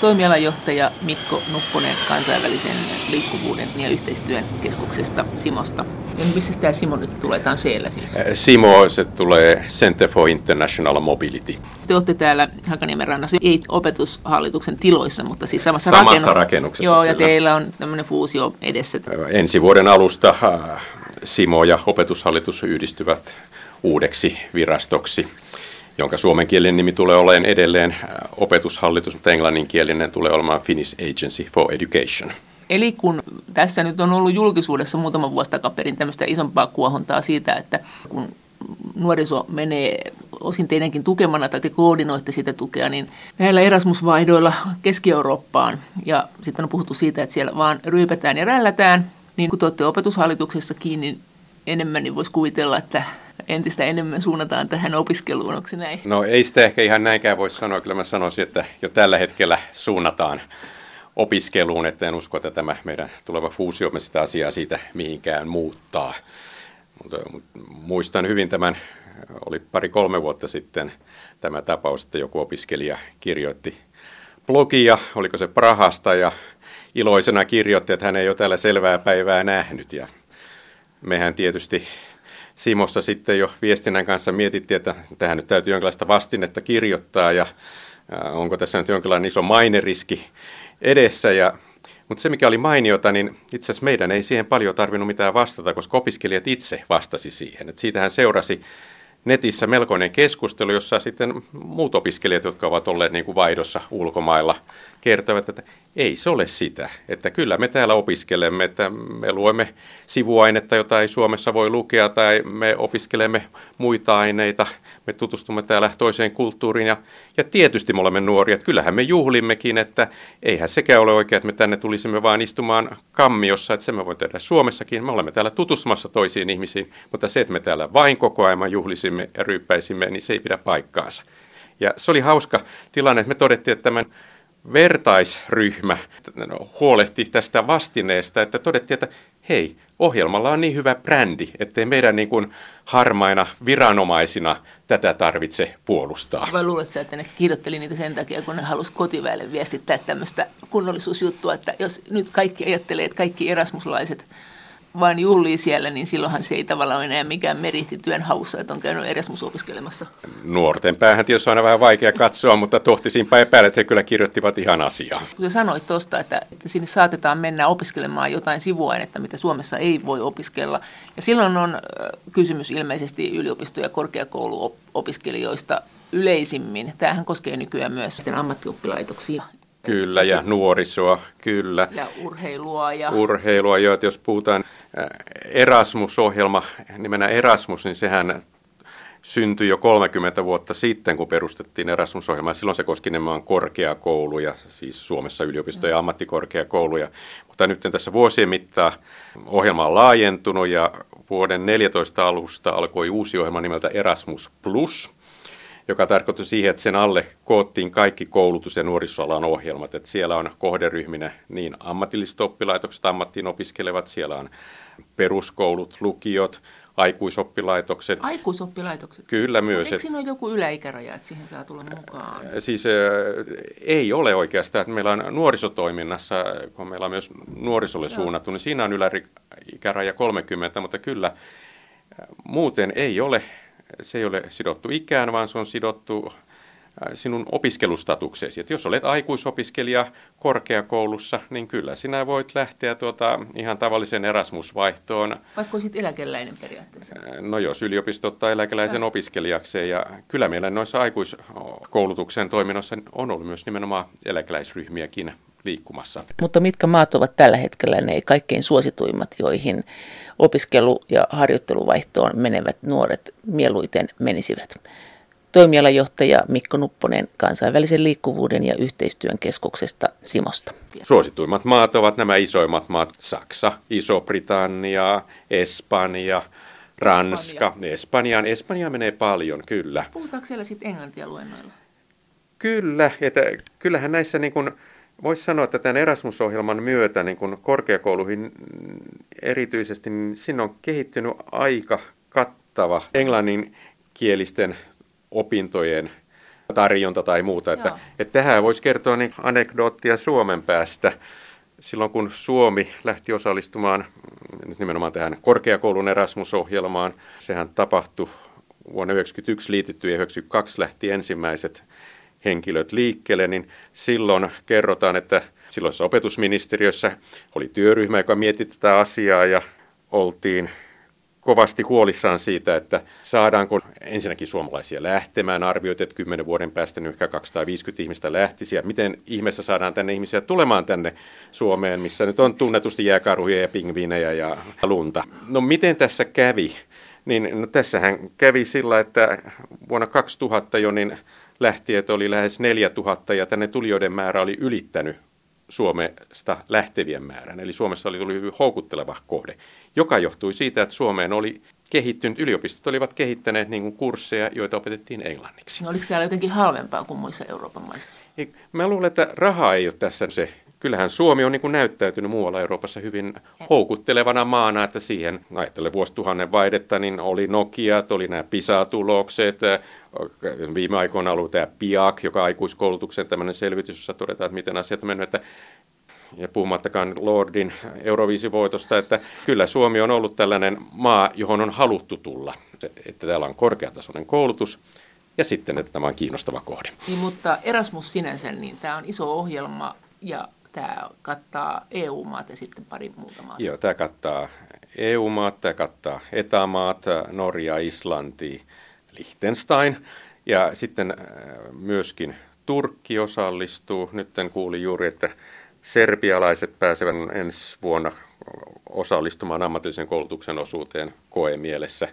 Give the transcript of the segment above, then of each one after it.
Toimialajohtaja Mikko Nupponen kansainvälisen liikkuvuuden ja yhteistyön keskuksesta Simosta. Ja missä tämä Simo nyt tulee? Tämä on siellä siis. Simo, se tulee Center for International Mobility. Te olette täällä Hakaniemen rannassa, ei opetushallituksen tiloissa, mutta siis samassa, samassa rakennus... rakennuksessa. Joo, ja kyllä. teillä on tämmöinen fuusio edessä. Ensi vuoden alusta äh, Simo ja opetushallitus yhdistyvät uudeksi virastoksi, jonka suomenkielinen nimi tulee olemaan edelleen äh, opetushallitus, mutta englanninkielinen tulee olemaan Finnish Agency for Education. Eli kun tässä nyt on ollut julkisuudessa muutama vuosi takaperin tämmöistä isompaa kuohuntaa siitä, että kun nuoriso menee osin teidänkin tukemana tai te koordinoitte sitä tukea, niin näillä Erasmus-vaihdoilla Keski-Eurooppaan ja sitten on puhuttu siitä, että siellä vaan ryypätään ja rällätään, niin kun te olette opetushallituksessa kiinni enemmän, niin voisi kuvitella, että entistä enemmän suunnataan tähän opiskeluun, onko se näin? No ei sitä ehkä ihan näinkään voi sanoa, kyllä mä sanoisin, että jo tällä hetkellä suunnataan opiskeluun, että en usko, että tämä meidän tuleva fuusiomme sitä asiaa siitä mihinkään muuttaa. Mutta muistan hyvin tämän, oli pari-kolme vuotta sitten tämä tapaus, että joku opiskelija kirjoitti blogia, oliko se Prahasta, ja iloisena kirjoitti, että hän ei ole täällä selvää päivää nähnyt. Ja mehän tietysti Simossa sitten jo viestinnän kanssa mietittiin, että tähän nyt täytyy jonkinlaista vastinetta kirjoittaa, ja onko tässä nyt jonkinlainen iso maineriski edessä. Ja, mutta se, mikä oli mainiota, niin itse asiassa meidän ei siihen paljon tarvinnut mitään vastata, koska opiskelijat itse vastasi siihen. Et siitähän seurasi netissä melkoinen keskustelu, jossa sitten muut opiskelijat, jotka ovat olleet niin kuin vaihdossa ulkomailla, kertovat, että ei se ole sitä. Että kyllä me täällä opiskelemme, että me luemme sivuainetta, jota ei Suomessa voi lukea, tai me opiskelemme muita aineita, me tutustumme täällä toiseen kulttuuriin, ja, ja tietysti me olemme nuoria, että kyllähän me juhlimmekin, että eihän sekään ole oikein, että me tänne tulisimme vaan istumaan kammiossa, että se me voi tehdä Suomessakin, me olemme täällä tutustumassa toisiin ihmisiin, mutta se, että me täällä vain koko ajan juhlisimme ja ryyppäisimme, niin se ei pidä paikkaansa. Ja se oli hauska tilanne, että me todettiin, että tämän vertaisryhmä huolehti tästä vastineesta, että todettiin, että hei, ohjelmalla on niin hyvä brändi, ettei meidän niin kuin harmaina viranomaisina tätä tarvitse puolustaa. Vai luuletko että ne kirjoitteli niitä sen takia, kun ne halusi kotiväelle viestittää tämmöistä kunnollisuusjuttua, että jos nyt kaikki ajattelee, että kaikki erasmuslaiset vain juhlii siellä, niin silloinhan se ei tavallaan ole enää mikään meritti työn haussa, että on käynyt Erasmus opiskelemassa. Nuorten päähän tietysti on aina vähän vaikea katsoa, mutta tohtisinpä epäillä, että he kyllä kirjoittivat ihan asiaa. Kun sanoit tuosta, että, että sinne saatetaan mennä opiskelemaan jotain sivuainetta, mitä Suomessa ei voi opiskella. Ja silloin on kysymys ilmeisesti yliopisto- ja korkeakouluopiskelijoista yleisimmin. Tämähän koskee nykyään myös ammattioppilaitoksia. Kyllä, ja nuorisoa, kyllä. Ja urheilua. Ja... Urheilua, jo, että jos puhutaan Erasmus-ohjelma, nimenä Erasmus, niin sehän syntyi jo 30 vuotta sitten, kun perustettiin Erasmus-ohjelma. Silloin se koski nimenomaan korkeakouluja, siis Suomessa yliopistoja ja ammattikorkeakouluja. Mutta nyt tässä vuosien mittaan ohjelma on laajentunut ja vuoden 14 alusta alkoi uusi ohjelma nimeltä Erasmus Plus – joka tarkoitti siihen, että sen alle koottiin kaikki koulutus- ja nuorisoalan ohjelmat. Että siellä on kohderyhminä niin ammatilliset oppilaitokset, ammattiin opiskelevat, siellä on peruskoulut, lukiot, aikuisoppilaitokset. Aikuisoppilaitokset? Kyllä myös. Eikö siinä ole joku yläikäraja, että siihen saa tulla mukaan? Siis äh, ei ole oikeastaan. Että meillä on nuorisotoiminnassa, kun meillä on myös nuorisolle Joo. suunnattu, niin siinä on yläikäraja 30, mutta kyllä muuten ei ole se ei ole sidottu ikään, vaan se on sidottu äh, sinun opiskelustatuksesi. Et jos olet aikuisopiskelija korkeakoulussa, niin kyllä sinä voit lähteä tuota ihan tavallisen Erasmus-vaihtoon. Vaikka olisit eläkeläinen periaatteessa? Äh, no jos yliopisto ottaa eläkeläisen ja. opiskelijakseen. Ja kyllä meillä noissa aikuiskoulutuksen toiminnoissa on ollut myös nimenomaan eläkeläisryhmiäkin liikkumassa. Mutta mitkä maat ovat tällä hetkellä ne kaikkein suosituimmat, joihin opiskelu- ja harjoitteluvaihtoon menevät nuoret mieluiten menisivät? Toimialajohtaja Mikko Nupponen kansainvälisen liikkuvuuden ja yhteistyön keskuksesta Simosta. Suosituimmat maat ovat nämä isoimmat maat. Saksa, Iso-Britannia, Espanja, Ranska. Espanja. Espanjaan. Espanja menee paljon, kyllä. Puhutaanko siellä sitten englantia luennoilla? Kyllä, että kyllähän näissä niin kuin, Voisi sanoa, että tämän Erasmus-ohjelman myötä niin kun korkeakouluihin erityisesti, niin sinne on kehittynyt aika kattava englanninkielisten opintojen tarjonta tai muuta. Että, että tähän voisi kertoa niin anekdoottia Suomen päästä. Silloin kun Suomi lähti osallistumaan nyt nimenomaan tähän korkeakoulun Erasmus-ohjelmaan, sehän tapahtui vuonna 1991 liitytty ja 1992 lähti ensimmäiset henkilöt liikkeelle, niin silloin kerrotaan, että silloisessa opetusministeriössä oli työryhmä, joka mietti tätä asiaa ja oltiin kovasti huolissaan siitä, että saadaanko ensinnäkin suomalaisia lähtemään. Arvioit, että 10 vuoden päästä nyt ehkä 250 ihmistä lähtisi. Ja miten ihmeessä saadaan tänne ihmisiä tulemaan tänne Suomeen, missä nyt on tunnetusti jääkarhuja ja pingviinejä ja lunta. No miten tässä kävi? Niin no, tässähän kävi sillä, että vuonna 2000 jo niin lähti, että oli lähes 4000 ja tänne tulijoiden määrä oli ylittänyt Suomesta lähtevien määrän. Eli Suomessa oli tullut hyvin houkutteleva kohde, joka johtui siitä, että Suomeen oli kehittynyt, yliopistot olivat kehittäneet niin kuin kursseja, joita opetettiin englanniksi. No, oliko täällä jotenkin halvempaa kuin muissa Euroopan maissa? Ei, mä luulen, että raha ei ole tässä se. Kyllähän Suomi on niin kuin näyttäytynyt muualla Euroopassa hyvin houkuttelevana maana, että siihen, ajattelen vuosituhannen vaihdetta, niin oli Nokia, oli nämä PISA-tulokset, Viime aikoina ollut tämä PIAC, joka aikuiskoulutuksen tämmöinen selvitys, jossa todetaan, että miten asiat on mennyt, että ja puhumattakaan Lordin Euroviisivoitosta, että kyllä Suomi on ollut tällainen maa, johon on haluttu tulla, että täällä on korkeatasoinen koulutus ja sitten, että tämä on kiinnostava kohde. Niin, mutta Erasmus sinänsä, niin tämä on iso ohjelma ja tämä kattaa EU-maat ja sitten pari muuta maata. Joo, tämä kattaa EU-maat, tämä kattaa etämaat, Norja, Islanti, Liechtenstein ja sitten äh, myöskin Turkki osallistuu. Nyt kuulin juuri, että serbialaiset pääsevät ensi vuonna osallistumaan ammatillisen koulutuksen osuuteen koemielessä.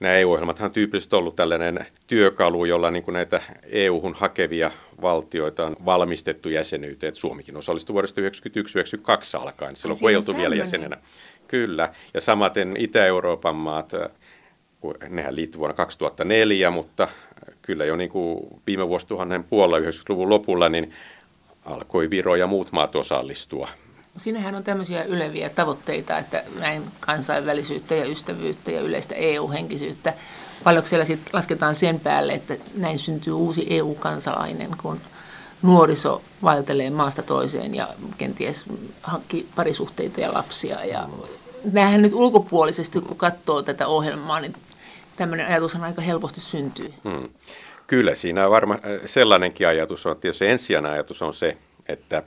Nämä EU-ohjelmathan on tyypillisesti ollut tällainen työkalu, jolla niin kuin näitä EU-hun hakevia valtioita on valmistettu jäsenyyteen. Suomikin osallistui vuodesta 1991-1992 alkaen, silloin kun ei oltu vielä jäsenenä. Kyllä, ja samaten Itä-Euroopan maat nehän liittyi vuonna 2004, mutta kyllä jo niin kuin viime vuosituhannen puolella 90-luvun lopulla niin alkoi Viro ja muut maat osallistua. Siinähän on tämmöisiä yleviä tavoitteita, että näin kansainvälisyyttä ja ystävyyttä ja yleistä EU-henkisyyttä. Paljonko siellä sitten lasketaan sen päälle, että näin syntyy uusi EU-kansalainen, kun nuoriso vaeltelee maasta toiseen ja kenties hankkii parisuhteita ja lapsia. Ja nämähän nyt ulkopuolisesti, kun katsoo tätä ohjelmaa, niin tämmöinen ajatus on aika helposti syntyy. Hmm. Kyllä siinä varma, äh, sellainenkin ajatus on, että jos ensisijainen ajatus on se, että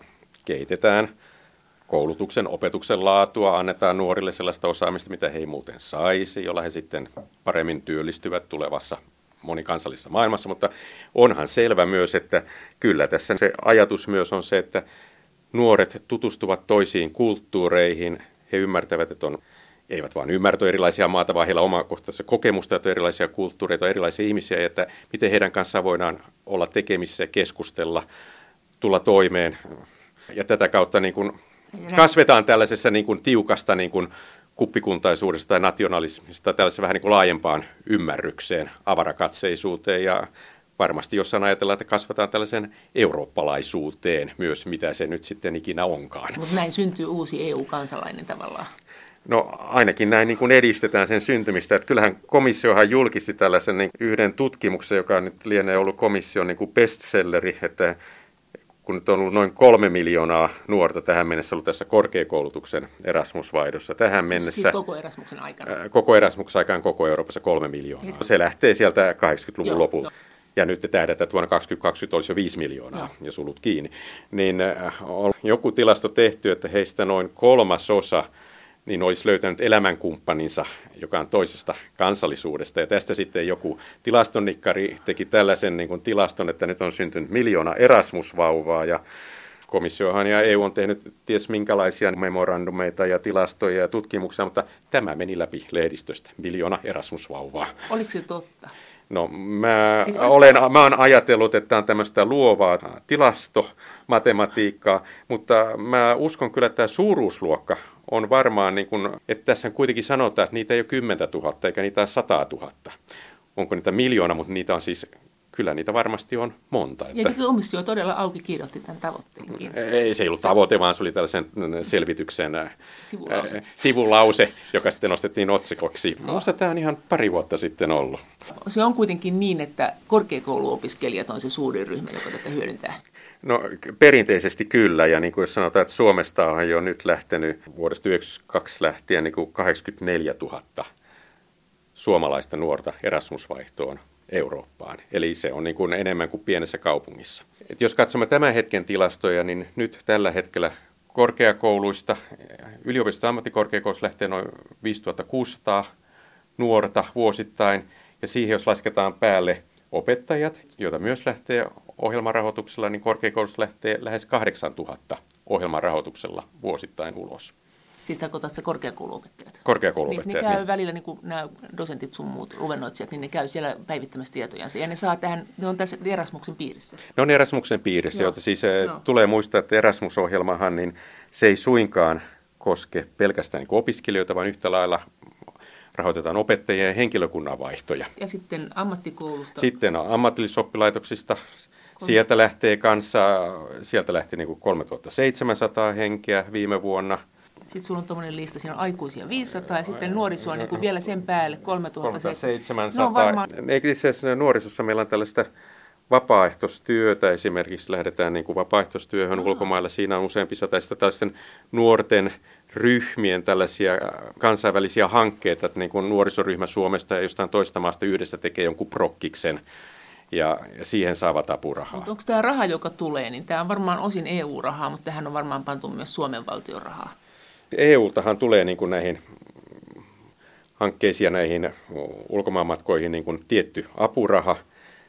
kehitetään koulutuksen, opetuksen laatua, annetaan nuorille sellaista osaamista, mitä he ei muuten saisi, jolla he sitten paremmin työllistyvät tulevassa monikansallisessa maailmassa, mutta onhan selvä myös, että kyllä tässä se ajatus myös on se, että nuoret tutustuvat toisiin kulttuureihin, he ymmärtävät, että on eivät vain ymmärtä erilaisia maata, vaan heillä omakohtaisessa kokemusta, että erilaisia kulttuureita, erilaisia ihmisiä, ja että miten heidän kanssaan voidaan olla tekemisissä, keskustella, tulla toimeen. Ja tätä kautta niin kuin kasvetaan tällaisessa niin kuin tiukasta niin kuin kuppikuntaisuudesta tai nationalismista tällaisessa vähän niin kuin laajempaan ymmärrykseen, avarakatseisuuteen ja varmasti jossain ajatellaan, että kasvataan tällaisen eurooppalaisuuteen myös, mitä se nyt sitten ikinä onkaan. Mutta näin syntyy uusi EU-kansalainen tavallaan. No ainakin näin niin kuin edistetään sen syntymistä. Että kyllähän komissiohan julkisti tällaisen niin yhden tutkimuksen, joka nyt lienee ollut komission niin kuin bestselleri, että kun nyt on ollut noin kolme miljoonaa nuorta tähän mennessä ollut tässä korkeakoulutuksen Erasmus-vaihdossa. Tähän siis, mennessä, siis koko Erasmuksen aikana? Koko Erasmuksen aikaan koko Euroopassa kolme miljoonaa. Se lähtee sieltä 80-luvun joo, lopulta. Jo. Ja nyt te tähdätte, että vuonna 2020 olisi jo 5 miljoonaa joo. ja sulut kiinni. Niin on joku tilasto tehty, että heistä noin kolmasosa niin olisi löytänyt elämänkumppaninsa, joka on toisesta kansallisuudesta. Ja tästä sitten joku tilastonnikkari teki tällaisen niin kuin tilaston, että nyt on syntynyt miljoona Erasmus-vauvaa ja komissiohan ja EU on tehnyt ties minkälaisia memorandumeita ja tilastoja ja tutkimuksia, mutta tämä meni läpi lehdistöstä. Miljoona Erasmus-vauvaa. Oliko se totta? No mä, siis olen, mä olen ajatellut, että tämä on tämmöistä luovaa tilastomatematiikkaa, mutta mä uskon kyllä, että tämä suuruusluokka on varmaan, niin kuin, että tässä kuitenkin sanotaan, että niitä ei ole 10 000 eikä niitä ole 100 000. Onko niitä miljoona, mutta niitä on siis kyllä niitä varmasti on monta. Että... Ja komissio todella auki kirjoitti tämän tavoitteenkin. Ei se ei ollut tavoite, vaan se oli tällaisen selvityksen sivulause, sivulause joka sitten nostettiin otsikoksi. No. Minusta tämä on ihan pari vuotta sitten ollut. Se on kuitenkin niin, että korkeakouluopiskelijat on se suurin ryhmä, joka tätä hyödyntää. No perinteisesti kyllä, ja niin kuin jos sanotaan, että Suomesta on jo nyt lähtenyt vuodesta 1992 lähtien niin kuin 84 000 suomalaista nuorta Erasmusvaihtoon Eurooppaan. Eli se on niin kuin enemmän kuin pienessä kaupungissa. Et jos katsomme tämän hetken tilastoja, niin nyt tällä hetkellä korkeakouluista, yliopistosta ammattikorkeakoulusta lähtee noin 5600 nuorta vuosittain, ja siihen jos lasketaan päälle opettajat, joita myös lähtee ohjelmarahoituksella, niin korkeakoulusta lähtee lähes 8000 ohjelmarahoituksella vuosittain ulos. Siis tarkoitat se korkeakouluopettajat? Korkeakouluopettajat. Niin, ne käy niin. välillä, niin kuin nämä dosentit sun muut luennoitsijat, niin ne käy siellä päivittämässä tietojansa. Ja ne saa tähän, ne on tässä Erasmuksen piirissä. Ne on Erasmuksen piirissä, jotta siis eh, Joo. tulee muistaa, että Erasmus-ohjelmahan, niin se ei suinkaan koske pelkästään niin opiskelijoita, vaan yhtä lailla rahoitetaan opettajien ja henkilökunnan vaihtoja. Ja sitten ammattikoulusta? Sitten ammatillisoppilaitoksista. Sieltä lähtee kanssa, sieltä lähti niin kuin 3700 henkeä viime vuonna – sitten sulla on tuommoinen lista, siinä on aikuisia 500 ja sitten nuorisoa niin kuin vielä sen päälle 3700. No varmaan... Eikö itse asiassa nuorisossa meillä on tällaista vapaaehtoistyötä, esimerkiksi lähdetään niin kuin vapaaehtoistyöhön Aha. ulkomailla, siinä on useampi sata, ja tällaisten nuorten ryhmien tällaisia kansainvälisiä hankkeita, että niin kuin nuorisoryhmä Suomesta ja jostain toista maasta yhdessä tekee jonkun prokkiksen, ja, ja siihen saavat apurahaa. Mutta onko tämä raha, joka tulee, niin tämä on varmaan osin EU-rahaa, mutta tähän on varmaan pantu myös Suomen valtion rahaa. EUltahan tulee niin kuin näihin hankkeisiin ja näihin ulkomaanmatkoihin niin kuin tietty apuraha.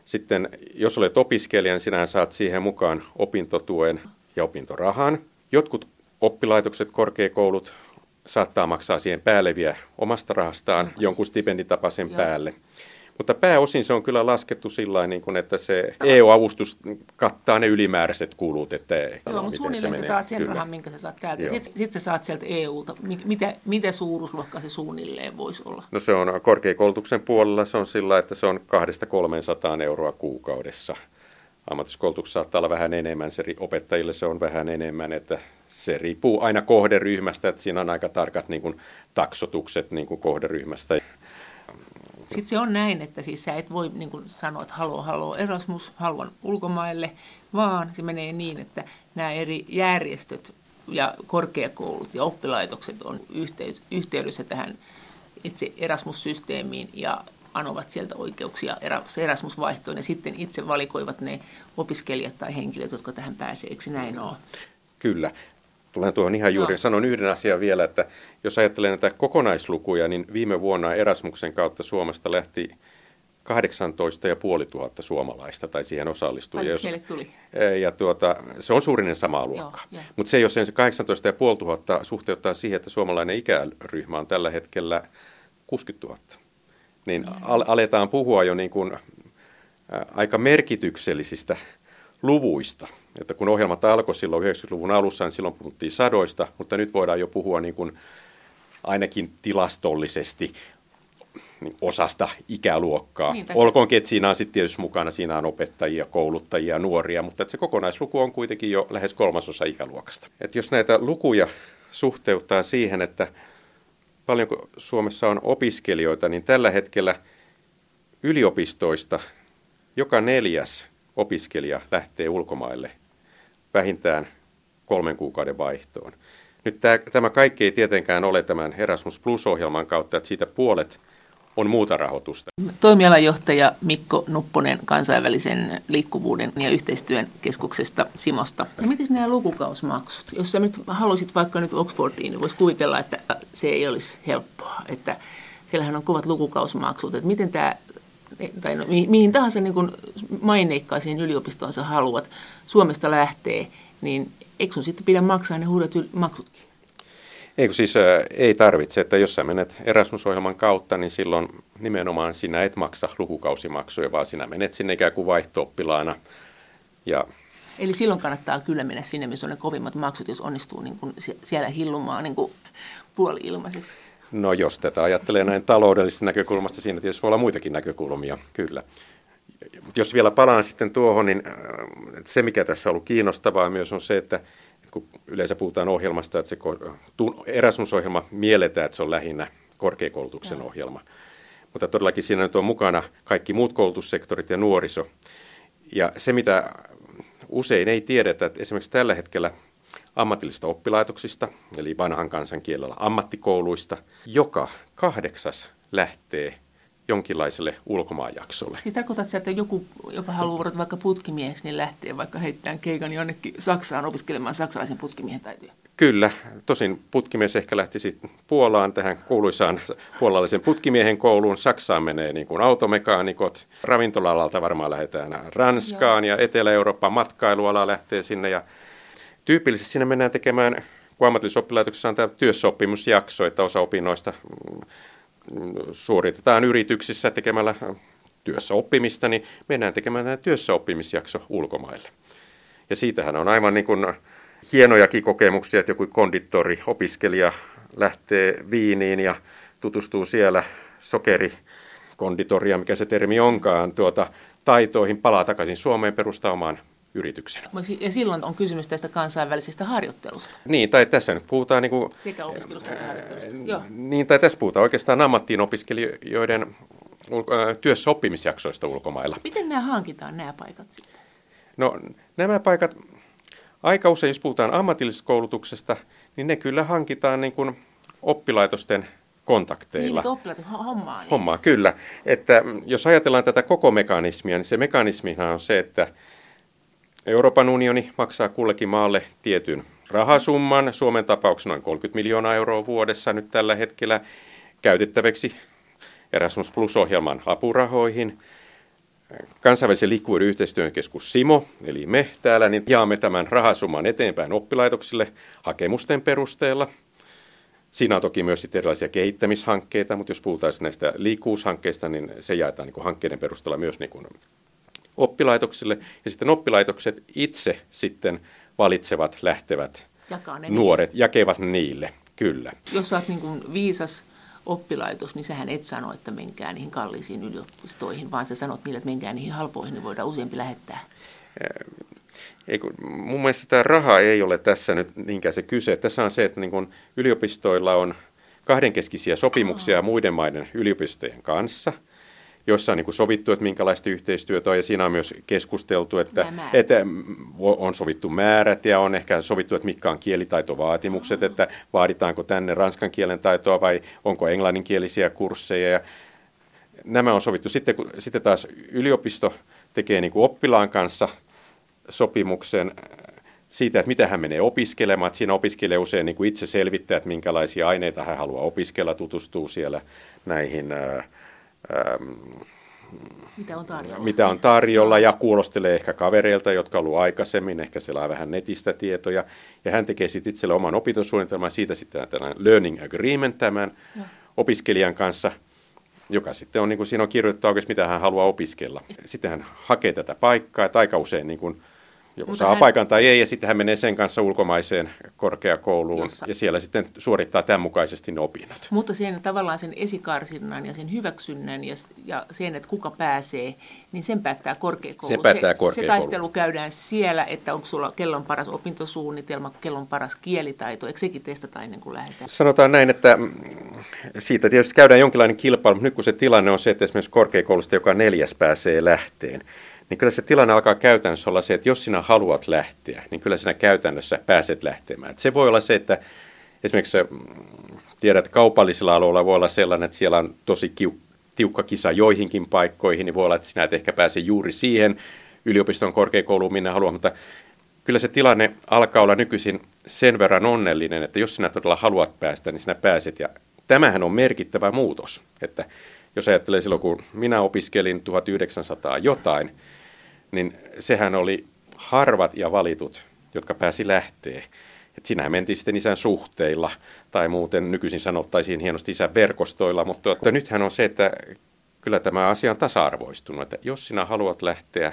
Sitten jos olet opiskelija, niin sinähän saat siihen mukaan opintotuen ja opintorahan. Jotkut oppilaitokset, korkeakoulut saattaa maksaa siihen päälle vielä omasta rahastaan jonkun stipenditapaisen päälle. Mutta pääosin se on kyllä laskettu sillä niin kuin, että se EU-avustus kattaa ne ylimääräiset kulut. Että Joo, mutta suunnilleen sä saat sen kyllä. rahan, minkä sä saat täältä. Sitten sit sä saat sieltä EUlta. Mitä, mitä suuruusluokkaa se suunnilleen voisi olla? No se on korkeakoulutuksen puolella se on sillä, että se on 200-300 euroa kuukaudessa. Ammattiskoulutuksessa saattaa olla vähän enemmän, se opettajille se on vähän enemmän, että se riippuu aina kohderyhmästä, että siinä on aika tarkat niin kuin, taksotukset niin kuin kohderyhmästä. Sitten se on näin, että siis sä et voi niin kuin sanoa, että haluan, haluan Erasmus, haluan ulkomaille, vaan se menee niin, että nämä eri järjestöt ja korkeakoulut ja oppilaitokset on yhteydessä tähän itse Erasmus-systeemiin ja anovat sieltä oikeuksia Erasmus-vaihtoon ja sitten itse valikoivat ne opiskelijat tai henkilöt, jotka tähän pääsee. Eikö näin ole? Kyllä tulen tuohon ihan juuri. No. Sanon yhden asian vielä, että jos ajattelee näitä kokonaislukuja, niin viime vuonna Erasmuksen kautta Suomesta lähti 18 500 suomalaista tai siihen osallistui. Jos, tuli? Ja tuota, se on suurinen samaa luokkaa. Mutta se, jos sen 18 500 suhteuttaa siihen, että suomalainen ikäryhmä on tällä hetkellä 60 000, niin al- aletaan puhua jo niin kuin, ä, aika merkityksellisistä luvuista. Että kun ohjelmat alkoi silloin 90-luvun alussa, niin silloin puhuttiin sadoista, mutta nyt voidaan jo puhua niin kuin ainakin tilastollisesti niin osasta ikäluokkaa. Niin, Olkoonkin, että siinä on sitten tietysti mukana, siinä on opettajia, kouluttajia, nuoria, mutta että se kokonaisluku on kuitenkin jo lähes kolmasosa ikäluokasta. Et jos näitä lukuja suhteuttaa siihen, että paljonko Suomessa on opiskelijoita, niin tällä hetkellä yliopistoista joka neljäs opiskelija lähtee ulkomaille vähintään kolmen kuukauden vaihtoon. Nyt tämä, tämä kaikki ei tietenkään ole tämän Erasmus Plus-ohjelman kautta, että siitä puolet on muuta rahoitusta. Toimialajohtaja Mikko Nupponen kansainvälisen liikkuvuuden ja yhteistyön keskuksesta Simosta. Ja miten nämä lukukausmaksut? Jos sä nyt haluaisit vaikka nyt Oxfordiin, niin voisi kuvitella, että se ei olisi helppoa. Että siellähän on kovat lukukausmaksut. Että miten tämä tai no, mihin tahansa niin kuin maineikkaisiin yliopistoon sä haluat Suomesta lähtee, niin eikö sun sitten pidä maksaa ne huudet maksutkin? Eikö siis ä, ei tarvitse, että jos sä menet Erasmus-ohjelman kautta, niin silloin nimenomaan sinä et maksa lukukausimaksuja, vaan sinä menet sinne ikään kuin vaihto Ja Eli silloin kannattaa kyllä mennä sinne, missä on ne kovimmat maksut, jos onnistuu niin kuin siellä hillumaan niin kuin puoli ilmaiseksi. No jos tätä ajattelee näin taloudellisesta näkökulmasta, siinä tietysti voi olla muitakin näkökulmia, kyllä. jos vielä palaan sitten tuohon, niin se mikä tässä on ollut kiinnostavaa myös on se, että kun yleensä puhutaan ohjelmasta, että se Erasmus-ohjelma mielletään, että se on lähinnä korkeakoulutuksen ja. ohjelma. Mutta todellakin siinä nyt on mukana kaikki muut koulutussektorit ja nuoriso. Ja se, mitä usein ei tiedetä, että esimerkiksi tällä hetkellä ammatillisista oppilaitoksista, eli vanhan kansan kielellä ammattikouluista, joka kahdeksas lähtee jonkinlaiselle ulkomaanjaksolle. Siis tarkoitat että joku, joka haluaa vuorota vaikka putkimieheksi, niin lähtee vaikka heittämään keikan jonnekin Saksaan opiskelemaan saksalaisen putkimiehen taitoja? Kyllä. Tosin putkimies ehkä lähtisi Puolaan tähän kuuluisaan puolalaisen putkimiehen kouluun. Saksaan menee niin kuin automekaanikot. Ravintolalalta varmaan lähdetään Ranskaan Joo. ja Etelä-Euroopan matkailuala lähtee sinne. Ja tyypillisesti sinne mennään tekemään, kun ammatillisessa oppilaitoksessa on tämä työssäoppimusjakso, että osa opinnoista suoritetaan yrityksissä tekemällä työssä oppimista, niin mennään tekemään tämä työssäoppimisjakso ulkomaille. Ja siitähän on aivan niin kuin hienojakin kokemuksia, että joku konditori, opiskelija lähtee Viiniin ja tutustuu siellä sokeri konditoria, mikä se termi onkaan, tuota, taitoihin, palaa takaisin Suomeen, perustaa omaan yrityksen. Ja silloin on kysymys tästä kansainvälisestä harjoittelusta. Niin, tai tässä nyt puhutaan... Niin kuin, Sekä opiskelusta että harjoittelusta. Joo. Niin, tai tässä puhutaan oikeastaan ammattiin opiskelijoiden työssä oppimisjaksoista ulkomailla. Miten nämä hankitaan, nämä paikat sitten? No, nämä paikat, aika usein, jos puhutaan ammatillisesta koulutuksesta, niin ne kyllä hankitaan niin kuin oppilaitosten kontakteilla. Niin, oppilaat hommaa. Niin. Hommaa, kyllä. Että jos ajatellaan tätä koko mekanismia, niin se mekanismihan on se, että Euroopan unioni maksaa kullekin maalle tietyn rahasumman, Suomen tapauksessa noin 30 miljoonaa euroa vuodessa nyt tällä hetkellä käytettäväksi Erasmus Plus-ohjelman apurahoihin. Kansainvälisen liikkuvuuden yhteistyön keskus SIMO, eli me täällä, niin jaamme tämän rahasumman eteenpäin oppilaitoksille hakemusten perusteella. Siinä on toki myös sitten erilaisia kehittämishankkeita, mutta jos puhutaan näistä liikkuvuushankkeista, niin se jaetaan niin hankkeiden perusteella myös niin oppilaitoksille ja sitten oppilaitokset itse sitten valitsevat lähtevät nuoret, niille. jakevat niille, kyllä. Jos sä oot niin kuin viisas oppilaitos, niin sähän et sano, että menkää niihin kalliisiin yliopistoihin, vaan sä sanot niille, että menkää niihin halpoihin, niin voidaan useampi lähettää. Ei, kun, mun mielestä tämä raha ei ole tässä nyt niinkään se kyse. Tässä on se, että niin kun yliopistoilla on kahdenkeskisiä sopimuksia oh. muiden maiden yliopistojen kanssa – jossa on niin kuin sovittu, että minkälaista yhteistyötä on, ja siinä on myös keskusteltu, että, että on sovittu määrät, ja on ehkä sovittu, että mitkä on kielitaitovaatimukset, oh. että vaaditaanko tänne ranskan kielen taitoa vai onko englanninkielisiä kursseja, ja nämä on sovittu. Sitten, kun, sitten taas yliopisto tekee niin kuin oppilaan kanssa sopimuksen siitä, että mitä hän menee opiskelemaan. Että siinä opiskelee usein niin kuin itse selvittää, että minkälaisia aineita hän haluaa opiskella, tutustuu siellä näihin ää, Ähm, mitä on tarjolla. Mitä on tarjolla ja kuulostelee ehkä kavereilta, jotka on ollut aikaisemmin, ehkä siellä on vähän netistä tietoja. Ja hän tekee sitten itselle oman opintosuunnitelman, siitä sitten tällainen learning agreement tämän ja. opiskelijan kanssa, joka sitten on, niin kuin siinä on kirjoittaa oikeasti, mitä hän haluaa opiskella. Sitten hän hakee tätä paikkaa, että aika usein niin kuin Joko Mutta saa hän... paikan tai ei, ja sitten hän menee sen kanssa ulkomaiseen korkeakouluun, Jossa. ja siellä sitten suorittaa tämän mukaisesti ne opinnot. Mutta sen tavallaan sen esikarsinnan ja sen hyväksynnän ja, ja sen, että kuka pääsee, niin sen päättää korkeakoulu. Se päättää korkeakoulu. Se, se taistelu käydään siellä, että onko sulla kellon paras opintosuunnitelma, kellon paras kielitaito, eikö sekin testata ennen kuin lähdetään? Sanotaan näin, että siitä tietysti käydään jonkinlainen kilpailu, mutta nyt kun se tilanne on se, että esimerkiksi korkeakoulusta joka neljäs pääsee lähteen, niin kyllä se tilanne alkaa käytännössä olla se, että jos sinä haluat lähteä, niin kyllä sinä käytännössä pääset lähtemään. Että se voi olla se, että esimerkiksi mm, tiedät, että kaupallisilla aloilla voi olla sellainen, että siellä on tosi tiukka kisa joihinkin paikkoihin, niin voi olla, että sinä et ehkä pääse juuri siihen yliopiston korkeakouluun, minne haluat, mutta kyllä se tilanne alkaa olla nykyisin sen verran onnellinen, että jos sinä todella haluat päästä, niin sinä pääset. Ja tämähän on merkittävä muutos, että jos ajattelee silloin, kun minä opiskelin 1900 jotain, niin sehän oli harvat ja valitut, jotka pääsi lähtee. Et sinähän mentiin sitten isän suhteilla, tai muuten nykyisin sanottaisiin hienosti isän verkostoilla, mutta, mutta nythän on se, että kyllä tämä asia on tasa-arvoistunut, että jos sinä haluat lähteä,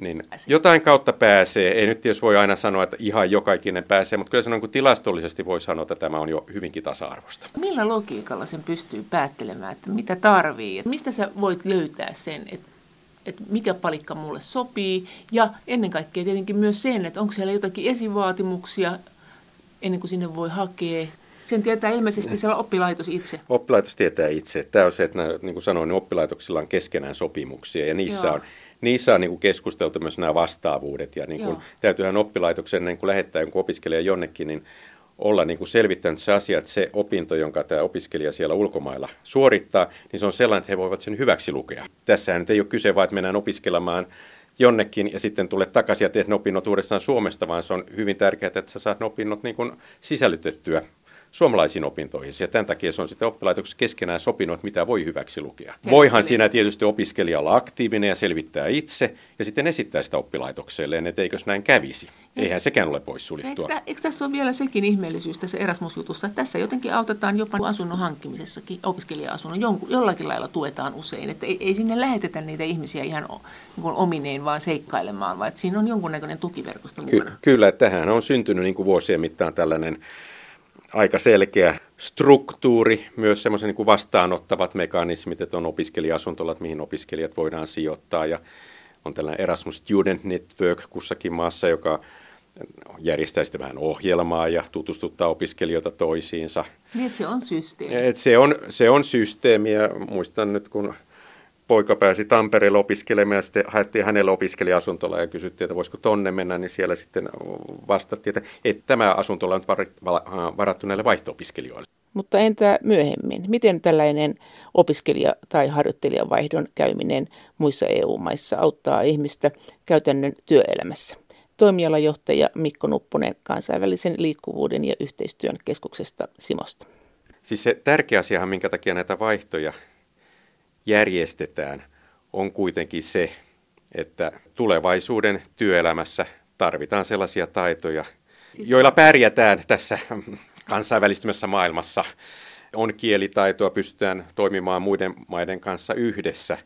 niin jotain kautta pääsee. Ei nyt jos voi aina sanoa, että ihan jokaikinen pääsee, mutta kyllä sanon, kun tilastollisesti voi sanoa, että tämä on jo hyvinkin tasa-arvoista. Millä logiikalla sen pystyy päättelemään, että mitä tarvii? Mistä sä voit löytää sen, että että mikä palikka mulle sopii. Ja ennen kaikkea tietenkin myös sen, että onko siellä jotakin esivaatimuksia ennen kuin sinne voi hakea. Sen tietää ilmeisesti siellä oppilaitos itse. Oppilaitos tietää itse. Tämä on se, että nämä, niin kuin sanoin, niin oppilaitoksilla on keskenään sopimuksia ja niissä Joo. on niissä on niin kuin keskusteltu myös nämä vastaavuudet ja niin kuin, täytyyhän oppilaitoksen niin kuin lähettää jonkun opiskelija jonnekin, niin olla niin kuin selvittänyt se asia, että se opinto, jonka tämä opiskelija siellä ulkomailla suorittaa, niin se on sellainen, että he voivat sen hyväksi lukea. Tässähän nyt ei ole kyse vain, että mennään opiskelemaan jonnekin ja sitten tulet takaisin ja teet ne opinnot uudestaan Suomesta, vaan se on hyvin tärkeää, että sä saat ne opinnot niin kuin sisällytettyä suomalaisiin opintoihin. Ja tämän takia se on sitten oppilaitoksessa keskenään sopinut, että mitä voi hyväksi lukea. Se Voihan siinä tietysti opiskelija olla aktiivinen ja selvittää itse ja sitten esittää sitä oppilaitokselleen, että eikös näin kävisi. Eikö, Eihän sekään ole poissuljettua. Eikö, eikö tässä ole vielä sekin ihmeellisyys tässä Erasmus-jutussa, että tässä jotenkin autetaan jopa asunnon hankkimisessakin, opiskelija-asunnon, jonkun, jollakin lailla tuetaan usein, että ei, ei sinne lähetetä niitä ihmisiä ihan niin omineen vaan seikkailemaan, vaan että siinä on jonkunnäköinen tukiverkosto mukana. Ky- kyllä, tähän on syntynyt niin kuin vuosien mittaan tällainen aika selkeä struktuuri, myös semmoisen niin kuin vastaanottavat mekanismit, että on opiskelija-asuntolat, mihin opiskelijat voidaan sijoittaa ja on tällainen Erasmus Student Network kussakin maassa, joka järjestää sitten vähän ohjelmaa ja tutustuttaa opiskelijoita toisiinsa. Niin, että se on systeemi. Et se, on, se on systeemi ja muistan nyt, kun poika pääsi Tampereelle opiskelemaan ja sitten haettiin hänelle opiskelija-asuntola ja kysyttiin, että voisiko tonne mennä, niin siellä sitten vastattiin, että, että tämä asuntola on varattu näille vaihto-opiskelijoille. Mutta entä myöhemmin? Miten tällainen opiskelija- tai harjoittelijavaihdon käyminen muissa EU-maissa auttaa ihmistä käytännön työelämässä? Toimialajohtaja Mikko Nuppunen kansainvälisen liikkuvuuden ja yhteistyön keskuksesta Simosta. Siis se tärkeä asia, minkä takia näitä vaihtoja järjestetään, on kuitenkin se, että tulevaisuuden työelämässä tarvitaan sellaisia taitoja, siis joilla pärjätään tässä kansainvälistymässä maailmassa. On kielitaitoa, pystytään toimimaan muiden maiden kanssa yhdessä.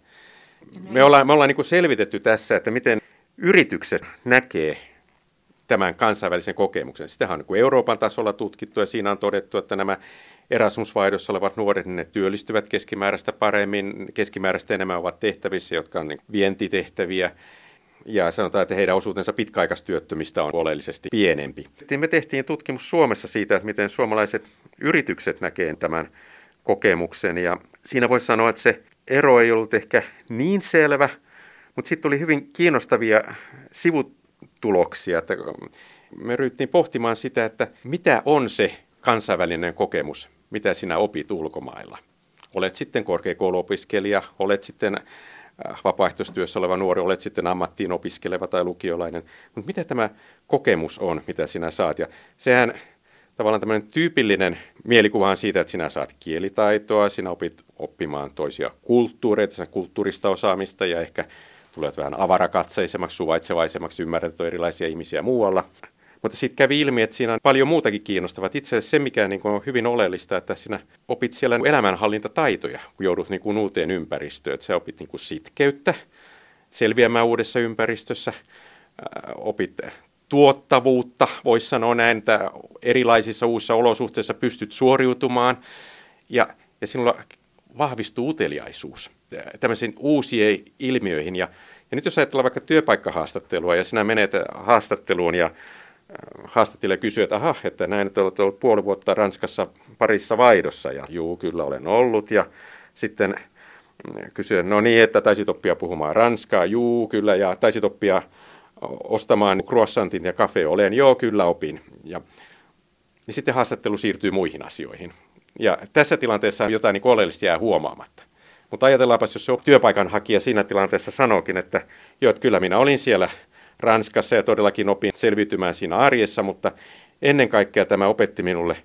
Me ollaan, me ollaan niin selvitetty tässä, että miten yritykset näkee tämän kansainvälisen kokemuksen. Sitä on niin Euroopan tasolla tutkittu ja siinä on todettu, että nämä Erasmus-vaihdossa olevat nuoret, niin ne työllistyvät keskimääräistä paremmin, keskimääräistä enemmän ovat tehtävissä, jotka on niin vientitehtäviä. Ja sanotaan, että heidän osuutensa pitkäaikaistyöttömistä on oleellisesti pienempi. Me tehtiin tutkimus Suomessa siitä, että miten suomalaiset yritykset näkevät tämän kokemuksen. Ja siinä voisi sanoa, että se ero ei ollut ehkä niin selvä, mutta sitten tuli hyvin kiinnostavia sivutuloksia. Että me ryhdyttiin pohtimaan sitä, että mitä on se kansainvälinen kokemus, mitä sinä opit ulkomailla. Olet sitten korkeakouluopiskelija, olet sitten äh, vapaaehtoistyössä oleva nuori, olet sitten ammattiin opiskeleva tai lukiolainen. Mutta mitä tämä kokemus on, mitä sinä saat? Ja sehän tavallaan tämmöinen tyypillinen mielikuva on siitä, että sinä saat kielitaitoa, sinä opit oppimaan toisia kulttuureita, kulttuurista osaamista ja ehkä tulet vähän avarakatseisemmaksi, suvaitsevaisemmaksi, ymmärrät erilaisia ihmisiä muualla. Mutta sitten kävi ilmi, että siinä on paljon muutakin kiinnostavaa. Itse asiassa se, mikä niin on hyvin oleellista, että sinä opit siellä elämänhallintataitoja, kun joudut niin kuin uuteen ympäristöön. Että sä opit niin kuin sitkeyttä, selviämään uudessa ympäristössä, opit tuottavuutta, voisi sanoa näin, että erilaisissa uusissa olosuhteissa pystyt suoriutumaan ja, ja sinulla vahvistuu uteliaisuus tämmöisiin uusiin ilmiöihin. Ja, ja nyt jos ajatellaan vaikka työpaikkahaastattelua ja sinä menet haastatteluun ja haastattelija kysyi, että aha, että näin nyt olet ollut puoli vuotta Ranskassa parissa vaihdossa. Ja juu, kyllä olen ollut. Ja sitten kysyi, no niin, että taisit oppia puhumaan ranskaa. Juu, kyllä. Ja taisit oppia ostamaan croissantin ja kafe. Olen, joo, kyllä opin. Ja niin sitten haastattelu siirtyy muihin asioihin. Ja tässä tilanteessa jotain niin oleellista jää huomaamatta. Mutta ajatellaanpa, jos se työpaikan hakija siinä tilanteessa sanookin, että joo, että kyllä minä olin siellä Ranskassa ja todellakin opin selviytymään siinä arjessa, mutta ennen kaikkea tämä opetti minulle